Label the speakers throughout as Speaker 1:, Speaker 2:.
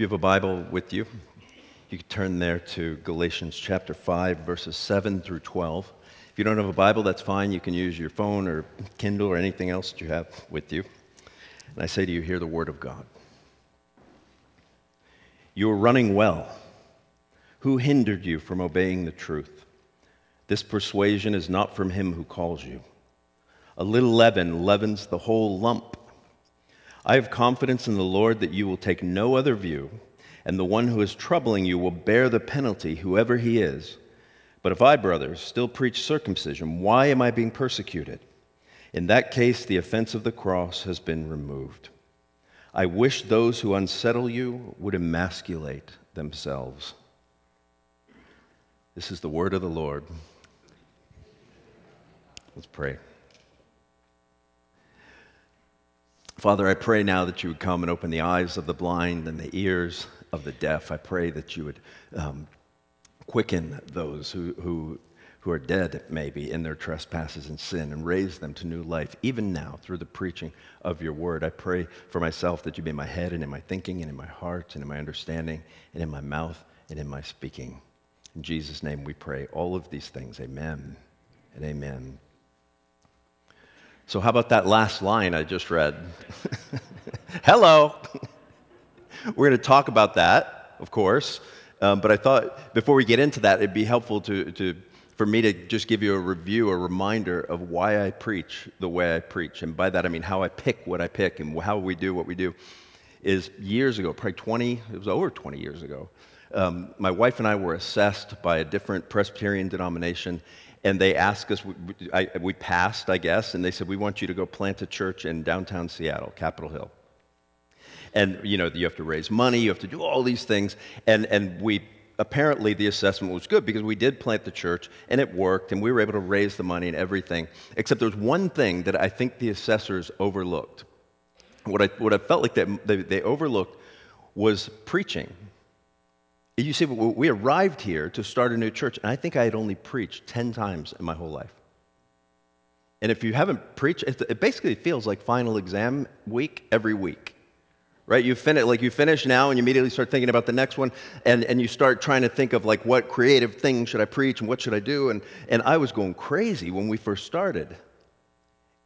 Speaker 1: If you have a Bible with you, you can turn there to Galatians chapter 5, verses 7 through 12. If you don't have a Bible, that's fine. You can use your phone or Kindle or anything else that you have with you. And I say to you, hear the word of God. You are running well. Who hindered you from obeying the truth? This persuasion is not from him who calls you. A little leaven leavens the whole lump. I have confidence in the Lord that you will take no other view, and the one who is troubling you will bear the penalty, whoever he is. But if I, brothers, still preach circumcision, why am I being persecuted? In that case, the offense of the cross has been removed. I wish those who unsettle you would emasculate themselves. This is the word of the Lord. Let's pray. Father, I pray now that you would come and open the eyes of the blind and the ears of the deaf. I pray that you would um, quicken those who, who, who are dead, maybe, in their trespasses and sin and raise them to new life, even now, through the preaching of your word. I pray for myself that you be in my head and in my thinking and in my heart and in my understanding and in my mouth and in my speaking. In Jesus' name we pray all of these things. Amen and amen. So, how about that last line I just read? Hello! We're going to talk about that, of course. Um, but I thought before we get into that, it'd be helpful to, to, for me to just give you a review, a reminder of why I preach the way I preach. And by that, I mean how I pick what I pick and how we do what we do. Is years ago, probably 20, it was over 20 years ago, um, my wife and I were assessed by a different Presbyterian denomination and they asked us, we, I, we passed, I guess, and they said, We want you to go plant a church in downtown Seattle, Capitol Hill. And, you know, you have to raise money, you have to do all these things. And, and we apparently the assessment was good because we did plant the church and it worked and we were able to raise the money and everything. Except there was one thing that I think the assessors overlooked. What I, what I felt like they, they, they overlooked was preaching. You see, we arrived here to start a new church, and I think I had only preached 10 times in my whole life. And if you haven't preached, it basically feels like final exam week every week. Right? You finish like you finish now and you immediately start thinking about the next one and, and you start trying to think of like what creative thing should I preach and what should I do? And and I was going crazy when we first started.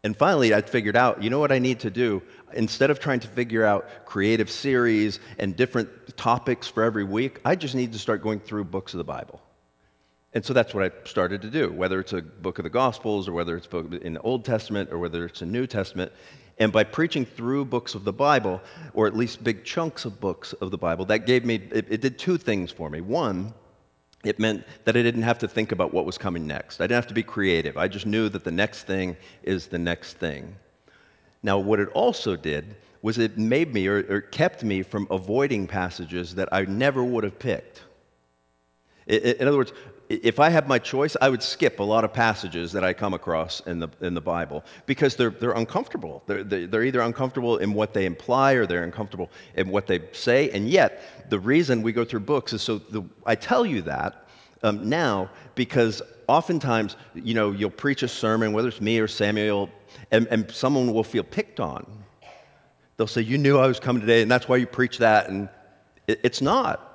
Speaker 1: And finally, I figured out, you know what I need to do? Instead of trying to figure out creative series and different topics for every week, I just need to start going through books of the Bible. And so that's what I started to do, whether it's a book of the Gospels or whether it's in the Old Testament or whether it's a New Testament. And by preaching through books of the Bible, or at least big chunks of books of the Bible, that gave me, it, it did two things for me. One, it meant that I didn't have to think about what was coming next. I didn't have to be creative. I just knew that the next thing is the next thing. Now, what it also did was it made me or, or kept me from avoiding passages that I never would have picked. in other words, if I had my choice, I would skip a lot of passages that I come across in the, in the Bible because they're, they're uncomfortable. They're, they're either uncomfortable in what they imply or they're uncomfortable in what they say. And yet, the reason we go through books is so the, I tell you that um, now because oftentimes, you know, you'll preach a sermon, whether it's me or Samuel, and, and someone will feel picked on. They'll say, You knew I was coming today, and that's why you preach that. And it, it's not.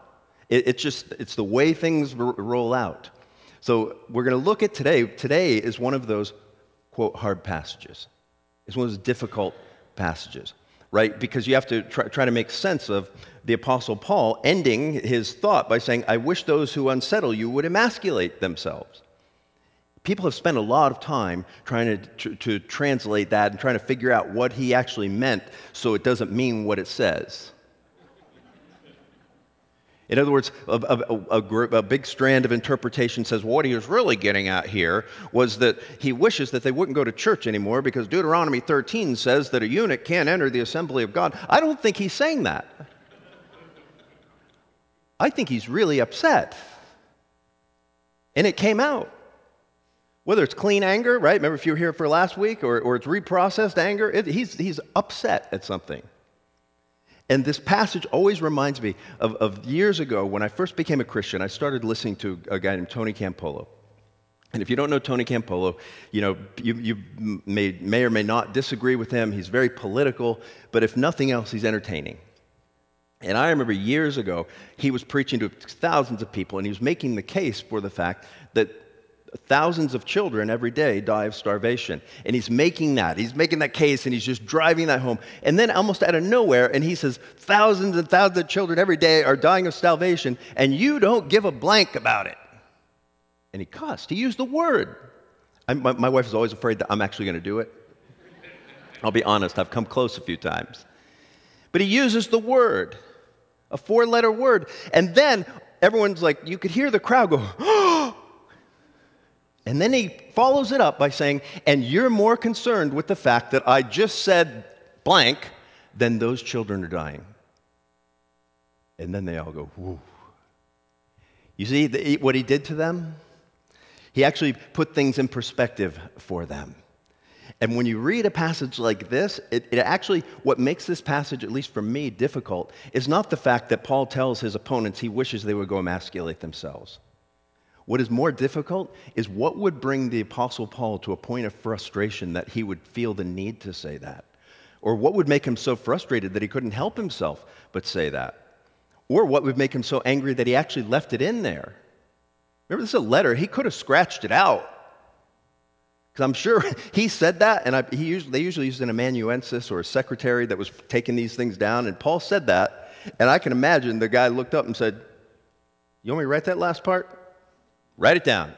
Speaker 1: It, it's just, it's the way things r- roll out. So we're going to look at today. Today is one of those, quote, hard passages. It's one of those difficult passages, right? Because you have to try, try to make sense of the Apostle Paul ending his thought by saying, I wish those who unsettle you would emasculate themselves. People have spent a lot of time trying to, to, to translate that and trying to figure out what he actually meant so it doesn't mean what it says. In other words, a, a, a, group, a, big strand of interpretation says what he was really getting at here was that he wishes that they wouldn't go to church anymore because Deuteronomy 13 says that a eunuch can't enter the assembly of God. I don't think he's saying that. I think he's really upset. And it came out. Whether it's clean anger, right? Remember if you were here for last week, or, or it's reprocessed anger, it, he's, he's upset at something. And this passage always reminds me of, of, years ago when I first became a Christian. I started listening to a guy named Tony Campolo. And if you don't know Tony Campolo, you know, you, you may, may or may not disagree with him. He's very political, but if nothing else, he's entertaining. And I remember years ago, he was preaching to thousands of people, and he was making the case for the fact that thousands of children every day die of starvation. And he's making that. He's making that case, and he's just driving that home. And then, almost out of nowhere, and he says, thousands and thousands of children every day are dying of starvation, and you don't give a blank about it. And he cussed. He used the word. I, my, my wife is always afraid that I'm actually going to do it. I'll be honest, I've come close a few times. But he uses the word a four letter word. And then everyone's like, you could hear the crowd go, oh! And then he follows it up by saying, and you're more concerned with the fact that I just said blank than those children are dying. And then they all go, whoo. You see the, what he did to them? He actually put things in perspective for them. And when you read a passage like this, it, it, actually, what makes this passage, at least for me, difficult is not the fact that Paul tells his opponents he wishes they would go emasculate themselves. What is more difficult is what would bring the Apostle Paul to a point of frustration that he would feel the need to say that? Or what would make him so frustrated that he couldn't help himself but say that? Or what would make him so angry that he actually left it in there? Remember, this is a letter. He could have scratched it out. Because I'm sure he said that, and I, he usually, they usually used an amanuensis or a secretary that was taking these things down. And Paul said that, and I can imagine the guy looked up and said, You want me to write that last part? Write it down.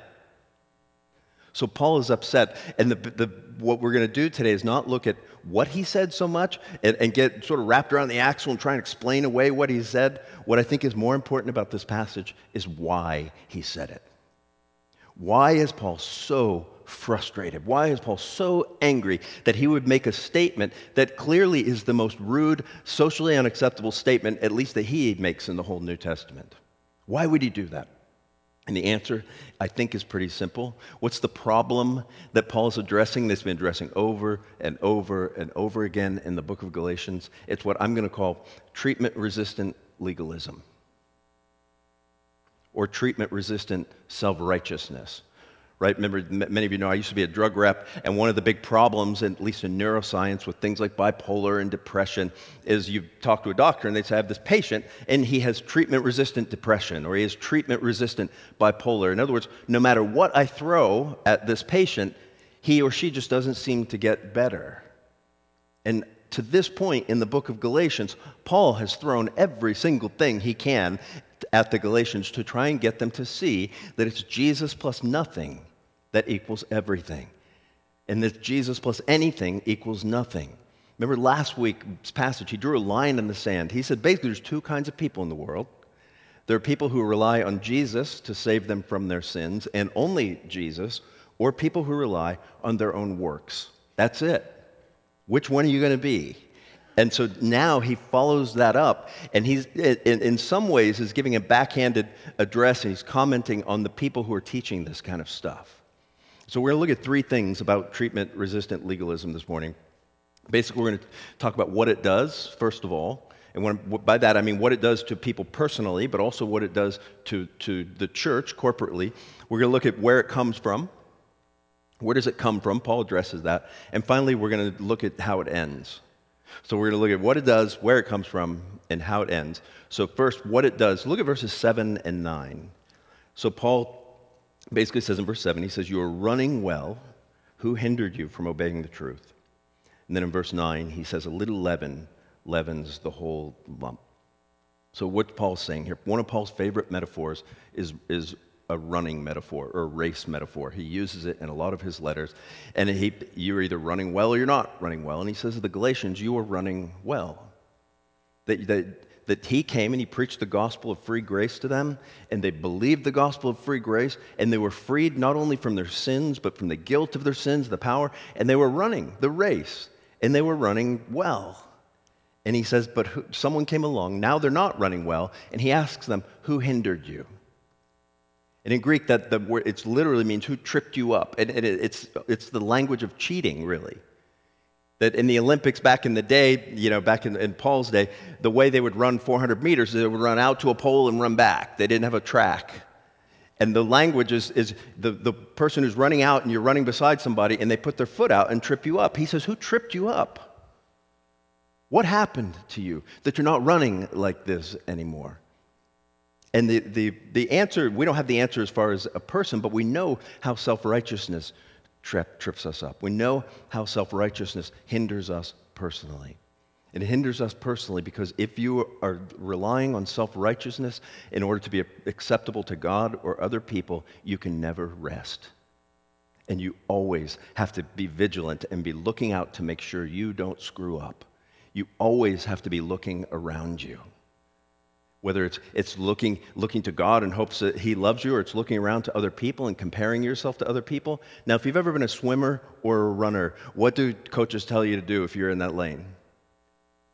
Speaker 1: So Paul is upset. And the, the, what we're going to do today is not look at what he said so much and, and, get sort of wrapped around the axle and try and explain away what he said. What I think is more important about this passage is why he said it. Why is Paul so frustrated? Why is Paul so angry that he would make a statement that clearly is the most rude, socially unacceptable statement, at least that he makes in the whole New Testament? Why would he do that? And the answer, I think, is pretty simple. What's the problem that Paul is addressing that's been addressing over and over and over again in the book of Galatians? It's what I'm going to call treatment resistant legalism or treatment resistant self righteousness right? Remember, many of you know I used to be a drug rep, and one of the big problems, at least in neuroscience, with things like bipolar and depression, is you talk to a doctor and they say, I have this patient, and he has treatment resistant depression, or he has treatment resistant bipolar. In other words, no matter what I throw at this patient, he or she just doesn't seem to get better. And to this point in the book of Galatians, Paul has thrown every single thing he can at the Galatians to try and get them to see that it's Jesus plus nothing that equals everything. And that Jesus plus anything equals nothing. Remember last week's passage, he drew a line in the sand. He said basically there's two kinds of people in the world. There are people who rely on Jesus to save them from their sins, and only Jesus, or people who rely on their own works. That's it. Which one are you going to be? And so now he follows that up, and he's, in, in some ways, is giving a backhanded address, and he's commenting on the people who are teaching this kind of stuff. So, we're going to look at three things about treatment resistant legalism this morning. Basically, we're going to talk about what it does, first of all. And when, by that, I mean what it does to people personally, but also what it does to, to the church corporately. We're going to look at where it comes from. Where does it come from? Paul addresses that. And finally, we're going to look at how it ends. So we're going to look at what it does, where it comes from, and how it ends. So, first, what it does. Look at verses 7 and 9. So, Paul basically says in verse 7, he says, You are running well. Who hindered you from obeying the truth? And then in verse 9, he says, A little leaven leavens the whole lump. So, what Paul's saying here, one of Paul's favorite metaphors is, is a running metaphor or a race metaphor. He uses it in a lot of his letters. And he, you're either running well or you're not running well. And he says to the Galatians, You are running well. That, that that he came and he preached the gospel of free grace to them, and they believed the gospel of free grace, and they were freed not only from their sins, but from the guilt of their sins, the power, and they were running the race, and they were running well. And he says, But who, someone came along, now they're not running well, and he asks them, Who hindered you? And in Greek, that the word it literally means who tripped you up. And, and it, it's, it's the language of cheating, really that in the Olympics back in the day, you know, back in, in, Paul's day, the way they would run 400 meters, they would run out to a pole and run back. They didn't have a track. And the language is, is the, the person who's running out and you're running beside somebody and they put their foot out and trip you up. He says, Who tripped you up? What happened to you that you're not running like this anymore? And the, the, the answer, we don't have the answer as far as a person, but we know how self righteousness trip, trips us up. We know how self righteousness hinders us personally. It hinders us personally because if you are relying on self righteousness in order to be acceptable to God or other people, you can never rest. And you always have to be vigilant and be looking out to make sure you don't screw up. You always have to be looking around you. Whether it's, it's looking, looking to God in hopes that He loves you, or it's looking around to other people and comparing yourself to other people. Now, if you've ever been a swimmer or a runner, what do coaches tell you to do if you're in that lane?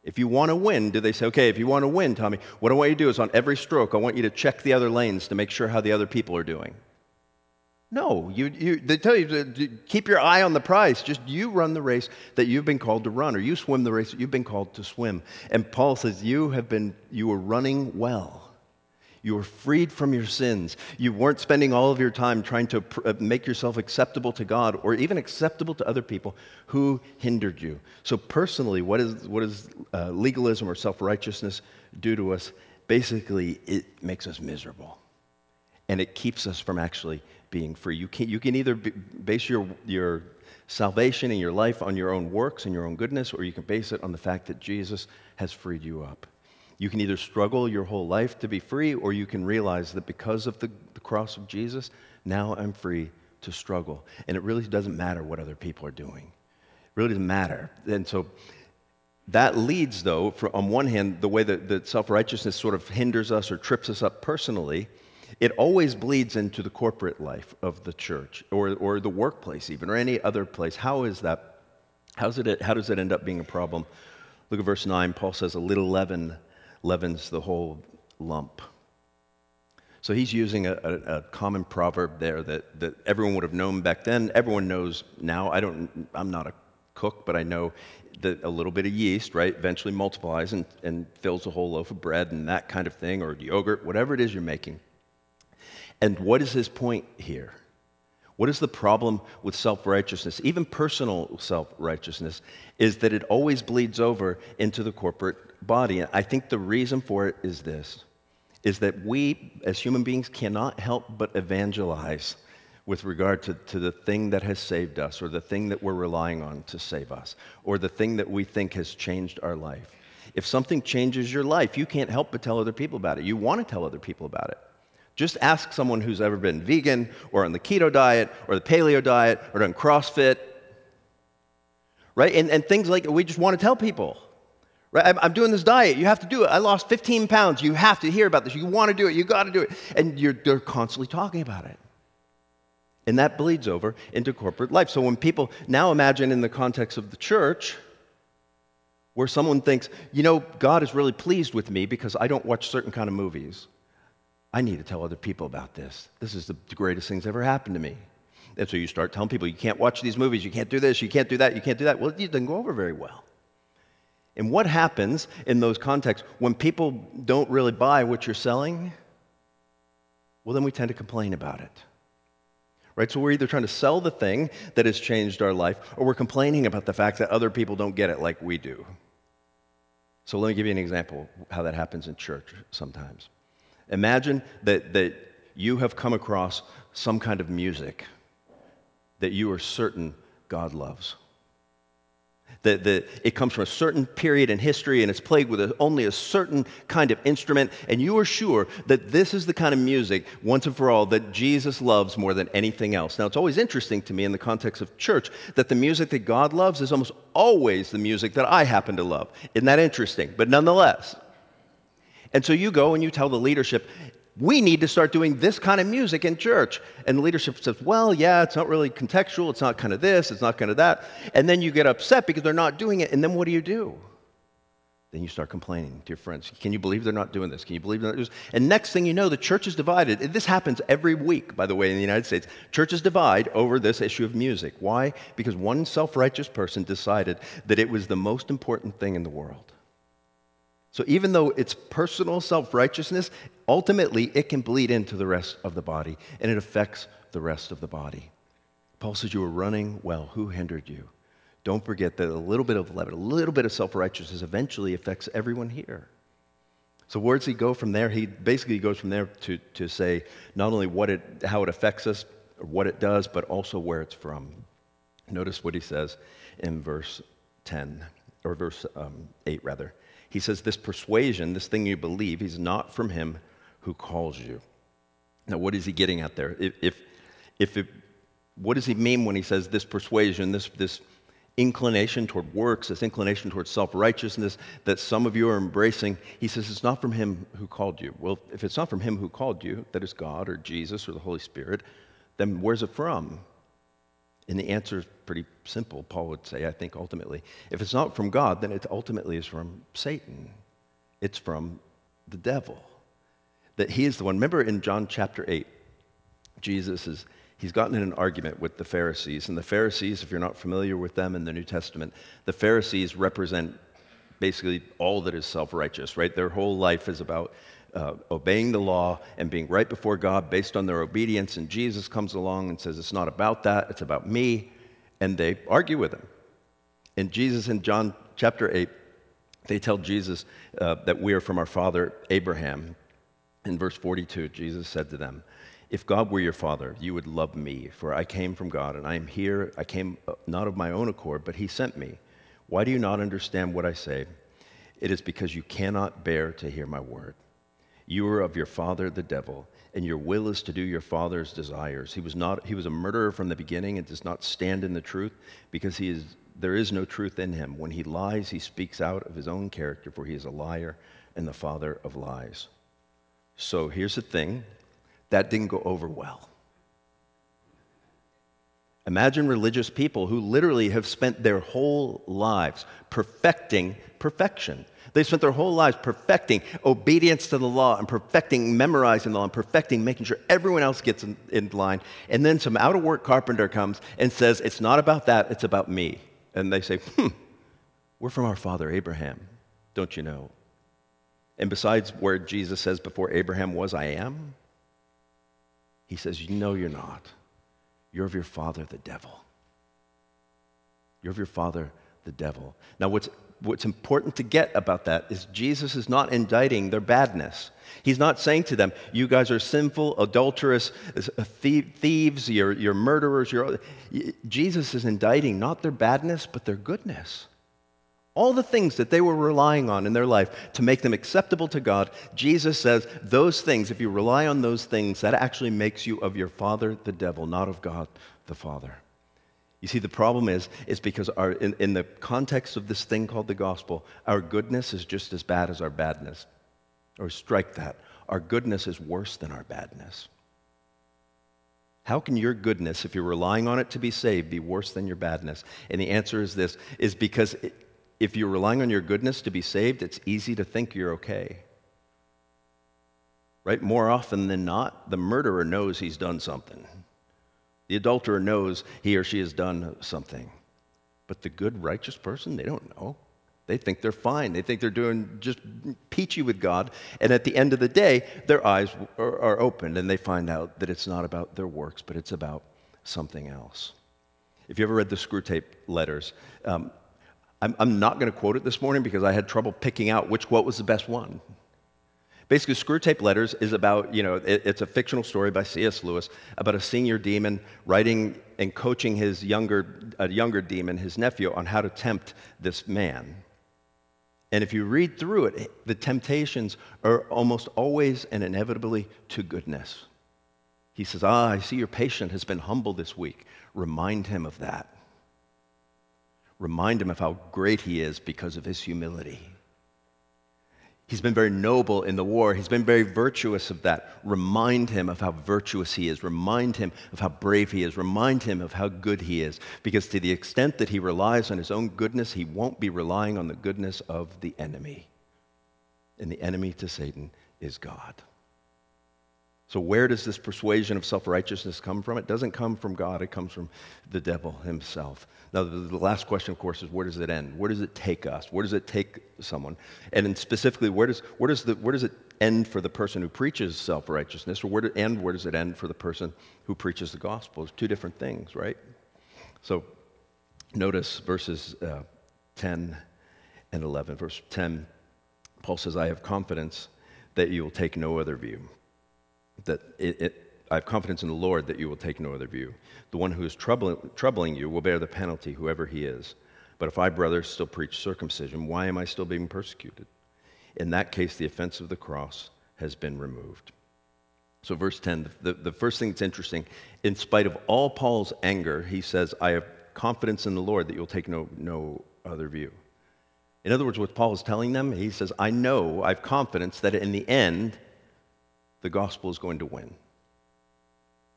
Speaker 1: If you want to win, do they say, okay, if you want to win, Tommy, what I want you to do is on every stroke, I want you to check the other lanes to make sure how the other people are doing? No, you, you, they tell you to keep your eye on the prize. Just you run the race that you've been called to run, or you swim the race that you've been called to swim. And Paul says, You have been, you are running well. You were freed from your sins. You weren't spending all of your time trying to pr- uh, make yourself acceptable to God or even acceptable to other people who hindered you. So, personally, what, is, what does uh, legalism or self righteousness do to us? Basically, it makes us miserable and it keeps us from actually being free. You can, you can either base your, your salvation and your life on your own works and your own goodness, or you can base it on the fact that Jesus has freed you up. You can either struggle your whole life to be free, or you can realize that because of the, the cross of Jesus, now I'm free to struggle. And it really doesn't matter what other people are doing. It really doesn't matter. And so that leads, though, for, on one hand, the way that, that self righteousness sort of hinders us or trips us up personally it always bleeds into the corporate life of the church or, or the workplace, even, or any other place. How is that? How's it, how does it end up being a problem? Look at verse 9. Paul says, A little leaven leavens the whole lump. So he's using a, a, a, common proverb there that, that everyone would have known back then. Everyone knows now. I don't, I'm not a cook, but I know that a little bit of yeast, right, eventually multiplies and, and fills a whole loaf of bread and that kind of thing, or yogurt, whatever it is you're making. And what is his point here? What is the problem with self righteousness, even personal self righteousness, is that it always bleeds over into the corporate body. And I think the reason for it is this is that we as human beings cannot help but evangelize with regard to, to the thing that has saved us, or the thing that we're relying on to save us, or the thing that we think has changed our life. If something changes your life, you can't help but tell other people about it. You want to tell other people about it. Just ask someone who's ever been vegan or on the keto diet or the paleo diet or done CrossFit, right? And, and things like we just want to tell people, right? I'm, I'm doing this diet. You have to do it. I lost 15 pounds. You have to hear about this. You want to do it. You got to do it. And you're, they're constantly talking about it. And that bleeds over into corporate life. So when people now imagine in the context of the church, where someone thinks, you know, God is really pleased with me because I don't watch certain kind of movies. I need to tell other people about this. This is the greatest thing that's ever happened to me. And so you start telling people, you can't watch these movies, you can't do this, you can't do that, you can't do that. Well, it doesn't go over very well. And what happens in those contexts when people don't really buy what you're selling? Well, then we tend to complain about it. Right? So we're either trying to sell the thing that has changed our life, or we're complaining about the fact that other people don't get it like we do. So let me give you an example how that happens in church sometimes. Imagine that, that you have come across some kind of music that you are certain God loves. That, that it comes from a certain period in history and it's played with a, only a certain kind of instrument, and you are sure that this is the kind of music, once and for all, that Jesus loves more than anything else. Now, it's always interesting to me in the context of church that the music that God loves is almost always the music that I happen to love. Isn't that interesting? But nonetheless, and so you go and you tell the leadership, we need to start doing this kind of music in church. And the leadership says, well, yeah, it's not really contextual. It's not kind of this. It's not kind of that. And then you get upset because they're not doing it. And then what do you do? Then you start complaining to your friends. Can you believe they're not doing this? Can you believe they're not doing this? And next thing you know, the church is divided. This happens every week, by the way, in the United States. Churches divide over this issue of music. Why? Because one self righteous person decided that it was the most important thing in the world. So even though it's personal self righteousness, ultimately it can bleed into the rest of the body and it affects the rest of the body. Paul says, You were running well. Who hindered you? don't forget that a little bit of leaven, a little bit of self righteousness eventually affects everyone here. So where does he go from there? He basically goes from there to, to say not only what it, how it affects us, what it does, but also where it's from. Notice what he says in verse 10, or verse um, 8 rather. He says, This persuasion, this thing you believe, is not from him who calls you. Now, what is he getting at there? If, if, if it, what does he mean when he says this persuasion, this, this inclination toward works, this inclination toward self righteousness that some of you are embracing? He says it's not from him who called you. Well, if it's not from him who called you, that is God or Jesus or the Holy Spirit, then where's it from? And the answer is pretty simple, Paul would say, I think, ultimately. If it's not from God, then it ultimately is from Satan. It's from the devil. That he is the one. Remember in John chapter 8, Jesus is, he's gotten in an argument with the Pharisees. And the Pharisees, if you're not familiar with them in the New Testament, the Pharisees represent basically all that is self righteous, right? Their whole life is about uh, obeying the law and being right before God based on their obedience. And Jesus comes along and says, It's not about that, it's about me. And they argue with him. And Jesus in John chapter 8, they tell Jesus uh, that we are from our father Abraham. In verse 42, Jesus said to them, If God were your father, you would love me, for I came from God, and I am here. I came uh, not of my own accord, but he sent me. Why do you not understand what I say? It is because you cannot bear to hear my word. You are of your father, the devil, and your will is to do your father's desires. He was, not, he was a murderer from the beginning and does not stand in the truth because he is, there is no truth in him. When he lies, he speaks out of his own character, for he is a liar and the father of lies. So here's the thing that didn't go over well. Imagine religious people who literally have spent their whole lives perfecting perfection. They spent their whole lives perfecting obedience to the law and perfecting memorizing the law and perfecting making sure everyone else gets in, in line. And then some out of work carpenter comes and says, It's not about that, it's about me. And they say, Hmm, we're from our father Abraham, don't you know? And besides where Jesus says, Before Abraham was, I am, he says, No, you're not. You're of your father, the devil. You're of your father, the devil. Now, what's what's important to get about that is Jesus is not indicting their badness. He's not saying to them, You guys are sinful, adulterous, uh, thieves, you're, you're murderers. You're... Jesus is indicting not their badness, but their goodness. All the things that they were relying on in their life to make them acceptable to God, Jesus says, Those things, if you rely on those things, that actually makes you of your father, the devil, not of God, the Father. You see, the problem is, is because our, in, in the context of this thing called the gospel, our goodness is just as bad as our badness. Or strike that. Our goodness is worse than our badness. How can your goodness, if you're relying on it to be saved, be worse than your badness? And the answer is this is because if you're relying on your goodness to be saved, it's easy to think you're okay. Right? More often than not, the murderer knows he's done something. The adulterer knows he or she has done something. But the good, righteous person, they don't know. They think they're fine. They think they're doing just peachy with God. And at the end of the day, their eyes are, are opened and they find out that it's not about their works, but it's about something else. If you ever read the Screwtape letters, um, I'm, I'm not going to quote it this morning because I had trouble picking out which quote was the best one. Basically, Screwtape Letters is about, you know, it, it's a fictional story by C.S. Lewis about a senior demon writing and coaching his younger, a younger demon, his nephew, on how to tempt this man. And if you read through it, the temptations are almost always and inevitably to goodness. He says, Ah, I see your patient has been humble this week. Remind him of that. Remind him of how great he is because of his humility. He's been very noble in the war. He's been very virtuous of that. Remind him of how virtuous he is. Remind him of how brave he is. Remind him of how good he is. Because to the extent that he relies on his own goodness, he won't be relying on the goodness of the enemy. And the enemy to Satan is God. So, where does this persuasion of self righteousness come from? It doesn't come from God, it comes from the devil himself. Now, the last question, of course, is where does it end? Where does it take us? Where does it take someone? And specifically, where does, where does, the, where does it end for the person who preaches self righteousness? Or where, and where does it end for the person who preaches the gospel? It's two different things, right? So, Notice verses uh, 10 and 11. Verse 10, Paul says, I have confidence that you will take no other view. That it, I have confidence in the Lord that you will take no other view. The one who is troubling, troubling you will bear the penalty, whoever he is. But if I, brothers, still preach circumcision, why am I still being persecuted? In that case, the offense of the cross has been removed. So, verse 10, the, the first thing that's interesting, in spite of all Paul's anger, he says, I have confidence in the Lord that you'll take no, no other view. In other words, what Paul is telling them, he says, I know, I have confidence that in the end, the gospel is going to win.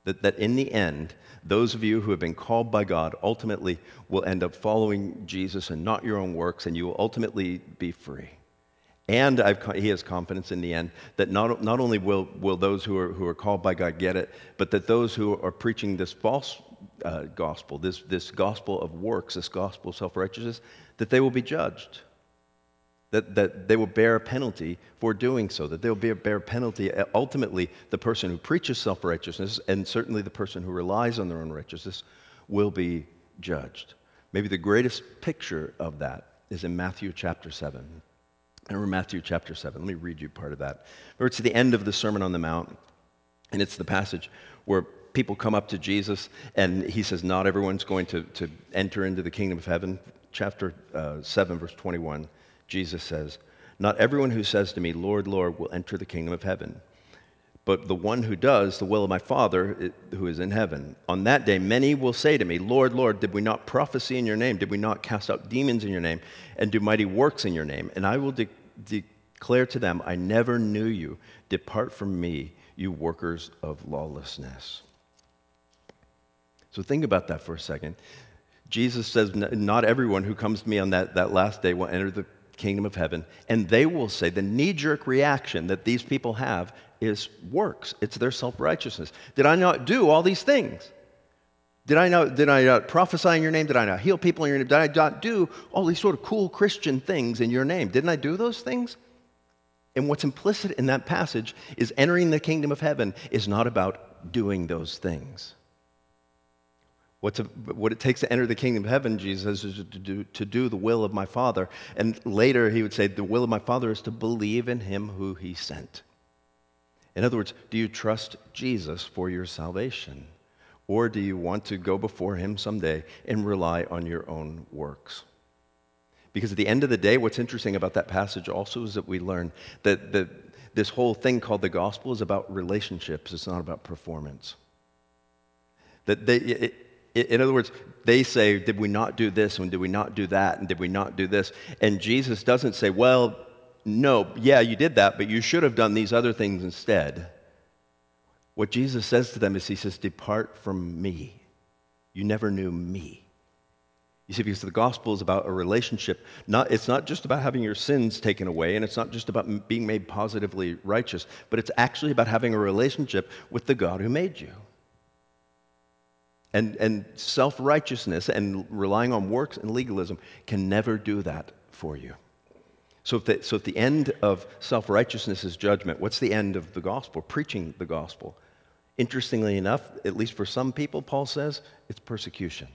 Speaker 1: That, that in the end, those of you who have been called by God ultimately will end up following Jesus and not your own works, and you will ultimately be free. And I've, he has confidence in the end that not, not only will, will those who are, who are called by God get it, but that those who are preaching this false uh, gospel, this, this gospel of works, this gospel of self righteousness, that they will be judged. That, that they will bear a penalty for doing so, that they'll bear a penalty. Uh, ultimately, the person who preaches self righteousness, and certainly the person who relies on their own righteousness, will be judged. Maybe the greatest picture of that is in Matthew chapter 7. Remember Matthew chapter 7. Let me read you part of that. Or it's the end of the Sermon on the Mount, and it's the passage where people come up to Jesus, and he says, Not everyone's going to, to enter into the kingdom of heaven. Chapter uh, 7, verse 21, Jesus says, Not everyone who says to me, Lord, Lord, will enter the kingdom of heaven, but the one who does the will of my Father who is in heaven. On that day, many will say to me, Lord, Lord, did we not prophesy in your name? Did we not cast out demons in your name and do mighty works in your name? And I will de- declare to them, I never knew you. Depart from me, you workers of lawlessness. So think about that for a second. Jesus says, Not everyone who comes to me on that, that last day will enter the kingdom of heaven. And they will say, the knee jerk reaction that these people have is works, it's their self righteousness. Did I not do all these things? Did I not, did I not prophesy in your name? Did I not heal people in your name? Did I not do all these sort of cool Christian things in your name? Didn't I do those things? And what's implicit in that passage is entering the kingdom of heaven is not about doing those things. What it takes to enter the kingdom of heaven, Jesus is to do, to do the will of my Father. And later he would say, The will of my Father is to believe in him who he sent. In other words, do you trust Jesus for your salvation? Or do you want to go before him someday and rely on your own works? Because at the end of the day, what's interesting about that passage also is that we learn that, that this whole thing called the gospel is about relationships, it's not about performance. That they, it, in other words, they say, Did we not do this and did we not do that and did we not do this? And Jesus doesn't say, Well, no, yeah, you did that, but you should have done these other things instead. What Jesus says to them is, He says, Depart from me. You never knew me. You see, because the gospel is about a relationship. Not, it's not just about having your sins taken away, and it's not just about being made positively righteous, but it's actually about having a relationship with the God who made you. And, and self righteousness and relying on works and legalism can never do that for you. So if, the, so if the end of self righteousness is judgment, what's the end of the gospel? Preaching the gospel. Interestingly enough, at least for some people, Paul says, it's persecution.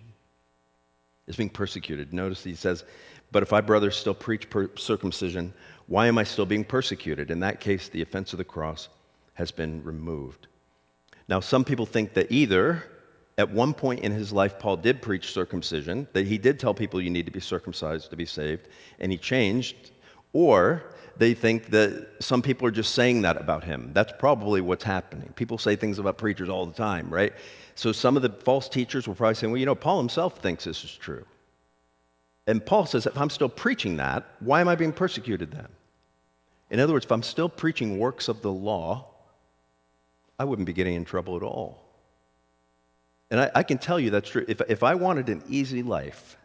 Speaker 1: It's being persecuted. Notice he says, But if I, brothers, still preach per- circumcision, why am I still being persecuted? In that case, the offense of the cross has been removed. Now, some people think that either at one point in his life, Paul did preach circumcision, that he did tell people you need to be circumcised to be saved, and he changed. Or they think that some people are just saying that about him. That's probably what's happening. People say things about preachers all the time, right? So some of the false teachers were probably saying, well, you know, Paul himself thinks this is true. And Paul says, if I'm still preaching that, why am I being persecuted then? In other words, if I'm still preaching works of the law, I wouldn't be getting in trouble at all. And I, I, can tell you that's true. If, if I wanted an easy life,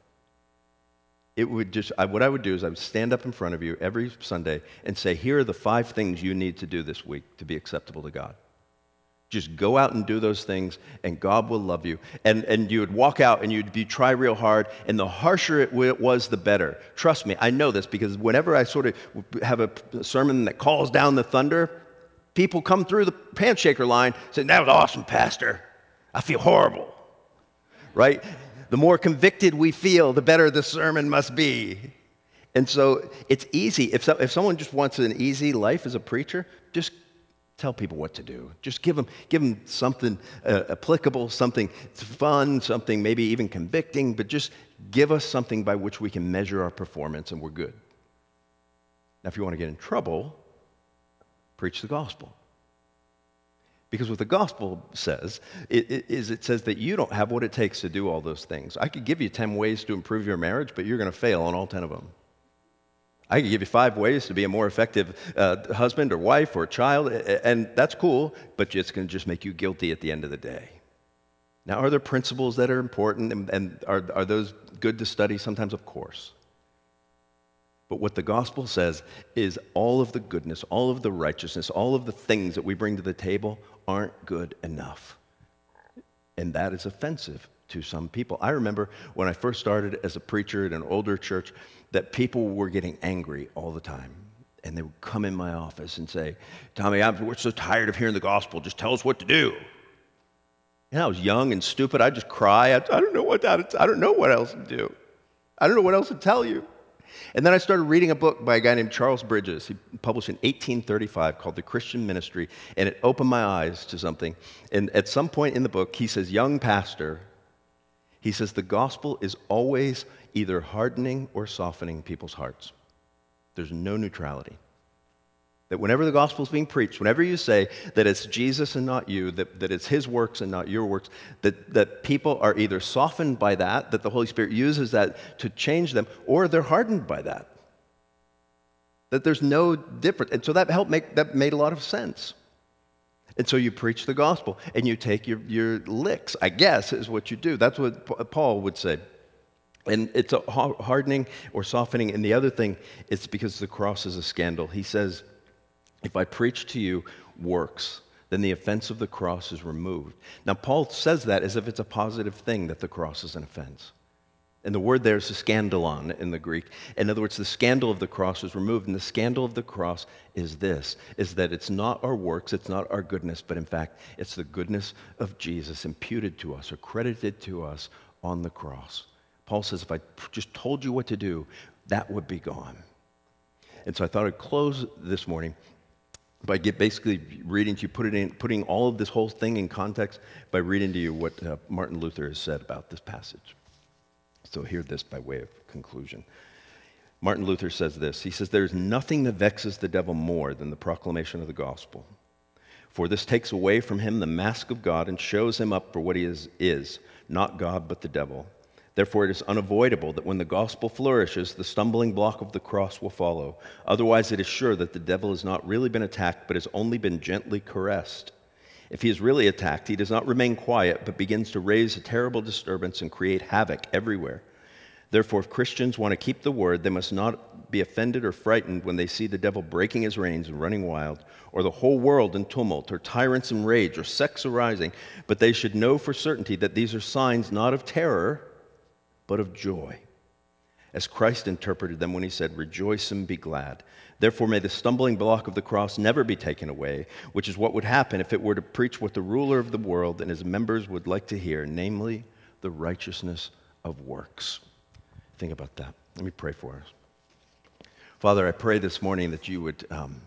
Speaker 1: it would just, I, what I would do is I would stand up in front of you every Sunday and say, here are the five things you need to do this week to be acceptable to God. Just go out and do those things, and God will love you. And, and you would walk out and you'd be, try real hard, and the harsher it was, the better. Trust me, I know this because whenever I sort of have a sermon that calls down the thunder, people come through the handshaker line saying, That was awesome, Pastor. I feel horrible, right? The more convicted we feel, the better the sermon must be. And so it's easy. If, so, if someone just wants an easy life as a preacher, just tell people what to do. Just give them, give them something uh, applicable, something fun, something maybe even convicting, but just give us something by which we can measure our performance and we're good. Now, if you want to get in trouble, preach the gospel. Because what the gospel says is it says that you don't have what it takes to do all those things. I could give you 10 ways to improve your marriage, but you're going to fail on all 10 of them. I could give you five ways to be a more effective uh, husband or wife or child, and that's cool, but it's going to just make you guilty at the end of the day. Now, are there principles that are important, and, and are, are those good to study? Sometimes, of course. But what the gospel says is all of the goodness, all of the righteousness, all of the things that we bring to the table aren't good enough. And that is offensive to some people. I remember when I first started as a preacher in an older church that people were getting angry all the time. And they would come in my office and say, Tommy, I'm, we're so tired of hearing the gospel. Just tell us what to do. And I was young and stupid. I'd just cry. I, I don't know what that, I don't know what else to do. I don't know what else to tell you. And then I started reading a book by a guy named Charles Bridges. He published in 1835 called The Christian Ministry, and it opened my eyes to something. And at some point in the book, he says, Young pastor, he says, the gospel is always either hardening or softening people's hearts. There's no neutrality. That whenever the gospel is being preached, whenever you say that it's Jesus and not you, that, that it's his works and not your works, that, that people are either softened by that, that the Holy Spirit uses that to change them, or they're hardened by that. That there's no difference. And so that helped make that made a lot of sense. And so you preach the gospel and you take your, your licks, I guess, is what you do. That's what Paul would say. And it's a hardening or softening. And the other thing, it's because the cross is a scandal. He says, if I preach to you works, then the offense of the cross is removed. Now, Paul says that as if it's a positive thing that the cross is an offense. And the word there is a scandalon in the Greek. In other words, the scandal of the cross is removed. And the scandal of the cross is this, is that it's not our works, it's not our goodness, but in fact, it's the goodness of Jesus imputed to us or credited to us on the cross. Paul says, if I just told you what to do, that would be gone. And so I thought I'd close this morning by basically reading to you, put it in, putting all of this whole thing in context by reading to you what uh, Martin Luther has said about this passage. So hear this by way of conclusion. Martin Luther says this. He says, There's nothing that vexes the devil more than the proclamation of the gospel. For this takes away from him the mask of God and shows him up for what he is, is not God, but the devil. Therefore, it is unavoidable that when the gospel flourishes, the stumbling block of the cross will follow. Otherwise, it is sure that the devil has not really been attacked, but has only been gently caressed. If he is really attacked, he does not remain quiet, but begins to raise a terrible disturbance and create havoc everywhere. Therefore, if Christians want to keep the word, they must not be offended or frightened when they see the devil breaking his reins and running wild, or the whole world in tumult, or tyrants in rage, or sects arising, but they should know for certainty that these are signs not of terror but of joy. As Christ interpreted them when he said, Rejoice and be glad. Therefore, may the stumbling block of the cross never be taken away, which is what would happen if it were to preach what the ruler of the world and his members would like to hear, namely, the righteousness of works. Think about that. Let me pray for us. Father, I pray this morning that you would. Um,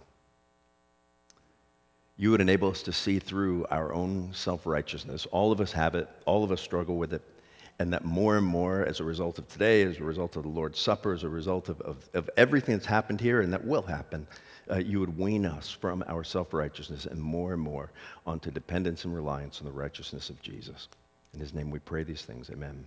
Speaker 1: you would enable us to see through our own self righteousness. All of us have it, all of us struggle with it and that more and more, as a result of today, as a result of the Lord's Supper, as a result of, of, of everything that's happened here and that will happen, uh, you would wean us from our self righteousness and more and more onto dependence and reliance on the righteousness of Jesus. In his name we pray these things. Amen.